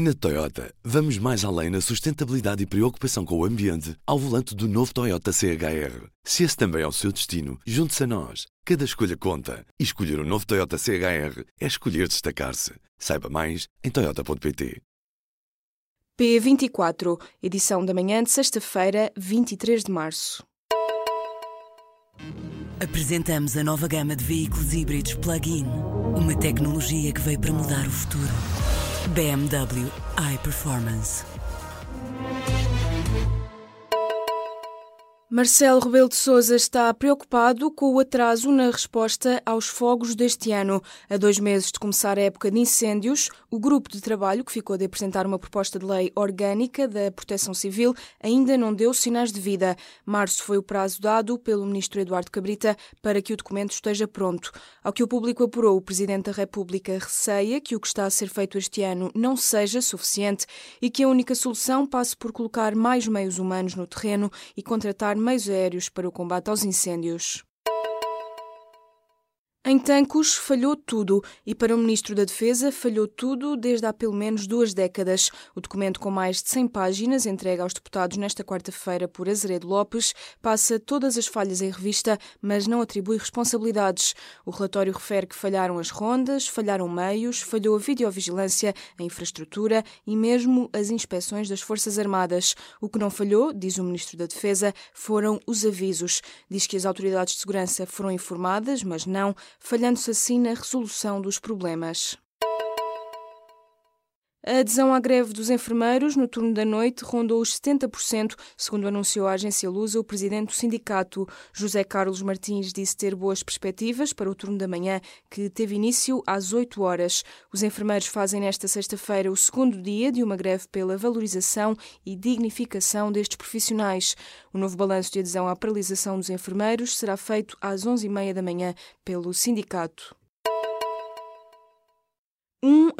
Na Toyota, vamos mais além na sustentabilidade e preocupação com o ambiente ao volante do novo Toyota CHR. Se esse também é o seu destino, junte-se a nós. Cada escolha conta. E escolher o um novo Toyota CHR é escolher destacar-se. Saiba mais em Toyota.pt. P24, edição da manhã de sexta-feira, 23 de março. Apresentamos a nova gama de veículos híbridos plug-in. Uma tecnologia que veio para mudar o futuro. BMW iPerformance. Marcelo Rebelo de Sousa está preocupado com o atraso na resposta aos fogos deste ano. A dois meses de começar a época de incêndios, o grupo de trabalho que ficou de apresentar uma proposta de lei orgânica da Proteção Civil ainda não deu sinais de vida. Março foi o prazo dado pelo ministro Eduardo Cabrita para que o documento esteja pronto. Ao que o público apurou, o presidente da República receia que o que está a ser feito este ano não seja suficiente e que a única solução passe por colocar mais meios humanos no terreno e contratar meios aéreos para o combate aos incêndios. Em Tancos falhou tudo e para o Ministro da Defesa falhou tudo desde há pelo menos duas décadas. O documento com mais de 100 páginas, entregue aos deputados nesta quarta-feira por Azeredo Lopes, passa todas as falhas em revista, mas não atribui responsabilidades. O relatório refere que falharam as rondas, falharam meios, falhou a videovigilância, a infraestrutura e mesmo as inspeções das Forças Armadas. O que não falhou, diz o Ministro da Defesa, foram os avisos. Diz que as autoridades de segurança foram informadas, mas não falhando-se assim na resolução dos problemas. A adesão à greve dos enfermeiros no turno da noite rondou os 70%, segundo anunciou a agência Lusa o presidente do sindicato. José Carlos Martins disse ter boas perspectivas para o turno da manhã, que teve início às 8 horas. Os enfermeiros fazem nesta sexta-feira o segundo dia de uma greve pela valorização e dignificação destes profissionais. O novo balanço de adesão à paralisação dos enfermeiros será feito às 11h30 da manhã pelo sindicato.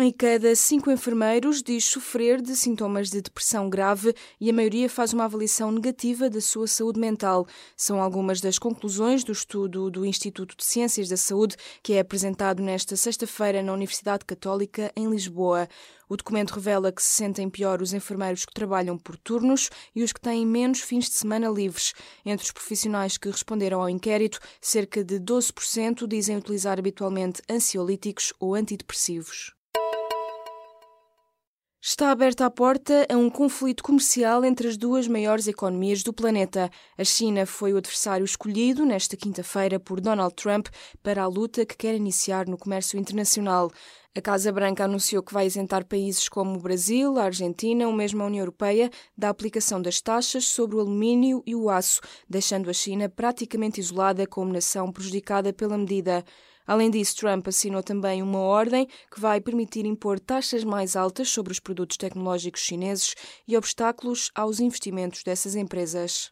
Em cada cinco enfermeiros diz sofrer de sintomas de depressão grave e a maioria faz uma avaliação negativa da sua saúde mental. São algumas das conclusões do estudo do Instituto de Ciências da Saúde que é apresentado nesta sexta-feira na Universidade Católica em Lisboa. O documento revela que se sentem pior os enfermeiros que trabalham por turnos e os que têm menos fins de semana livres. Entre os profissionais que responderam ao inquérito, cerca de 12% dizem utilizar habitualmente ansiolíticos ou antidepressivos. Está aberta a porta a um conflito comercial entre as duas maiores economias do planeta. A China foi o adversário escolhido nesta quinta-feira por Donald Trump para a luta que quer iniciar no comércio internacional. A Casa Branca anunciou que vai isentar países como o Brasil, a Argentina ou mesmo a União Europeia da aplicação das taxas sobre o alumínio e o aço, deixando a China praticamente isolada como nação prejudicada pela medida. Além disso, Trump assinou também uma ordem que vai permitir impor taxas mais altas sobre os produtos tecnológicos chineses e obstáculos aos investimentos dessas empresas.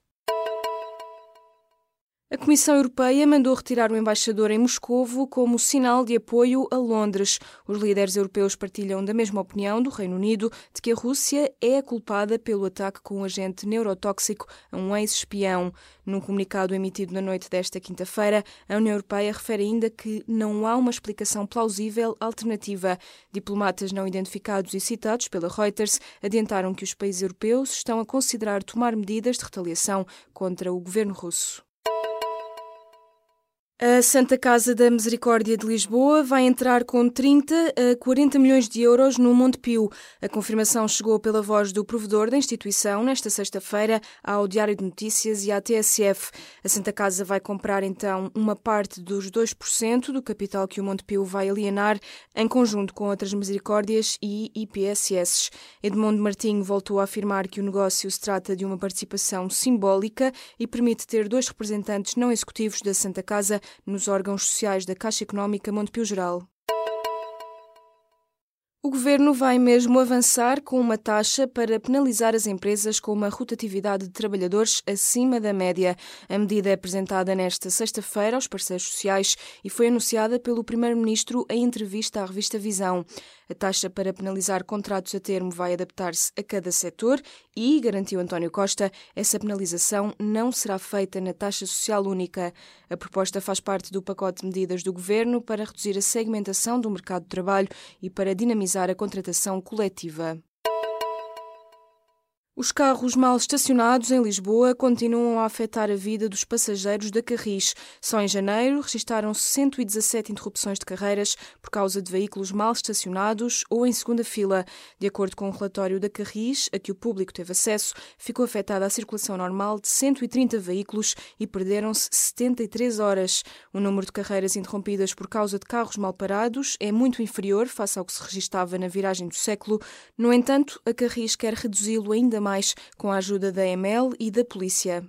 A Comissão Europeia mandou retirar o embaixador em Moscovo como sinal de apoio a Londres. Os líderes europeus partilham da mesma opinião do Reino Unido de que a Rússia é a culpada pelo ataque com um agente neurotóxico a um ex-espião. Num comunicado emitido na noite desta quinta-feira, a União Europeia refere ainda que não há uma explicação plausível alternativa. Diplomatas não identificados e citados pela Reuters adiantaram que os países europeus estão a considerar tomar medidas de retaliação contra o governo russo. A Santa Casa da Misericórdia de Lisboa vai entrar com 30 a 40 milhões de euros no Montepio. A confirmação chegou pela voz do provedor da instituição nesta sexta-feira ao Diário de Notícias e à TSF. A Santa Casa vai comprar então uma parte dos 2% do capital que o Montepio vai alienar em conjunto com outras misericórdias e IPSS. Edmundo Martinho voltou a afirmar que o negócio se trata de uma participação simbólica e permite ter dois representantes não executivos da Santa Casa nos órgãos sociais da Caixa Económica Montepio Geral. O governo vai mesmo avançar com uma taxa para penalizar as empresas com uma rotatividade de trabalhadores acima da média. A medida é apresentada nesta sexta-feira aos parceiros sociais e foi anunciada pelo primeiro-ministro em entrevista à revista Visão. A taxa para penalizar contratos a termo vai adaptar-se a cada setor e, garantiu António Costa, essa penalização não será feita na taxa social única. A proposta faz parte do pacote de medidas do governo para reduzir a segmentação do mercado de trabalho e para dinamizar a contratação coletiva. Os carros mal estacionados em Lisboa continuam a afetar a vida dos passageiros da Carris. Só em janeiro registaram-se 117 interrupções de carreiras por causa de veículos mal estacionados ou em segunda fila. De acordo com o um relatório da Carris, a que o público teve acesso, ficou afetada a circulação normal de 130 veículos e perderam-se 73 horas. O número de carreiras interrompidas por causa de carros mal parados é muito inferior face ao que se registava na viragem do século. No entanto, a Carris quer reduzi-lo ainda mais com a ajuda da EML e da polícia.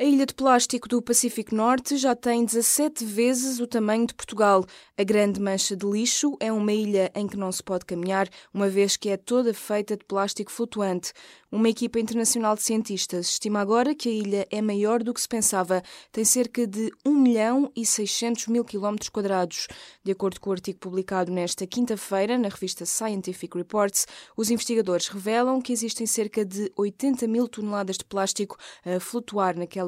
A ilha de plástico do Pacífico Norte já tem 17 vezes o tamanho de Portugal. A Grande Mancha de Lixo é uma ilha em que não se pode caminhar, uma vez que é toda feita de plástico flutuante. Uma equipa internacional de cientistas estima agora que a ilha é maior do que se pensava. Tem cerca de 1 milhão e 600 mil quilómetros quadrados. De acordo com o artigo publicado nesta quinta-feira na revista Scientific Reports, os investigadores revelam que existem cerca de 80 mil toneladas de plástico a flutuar naquela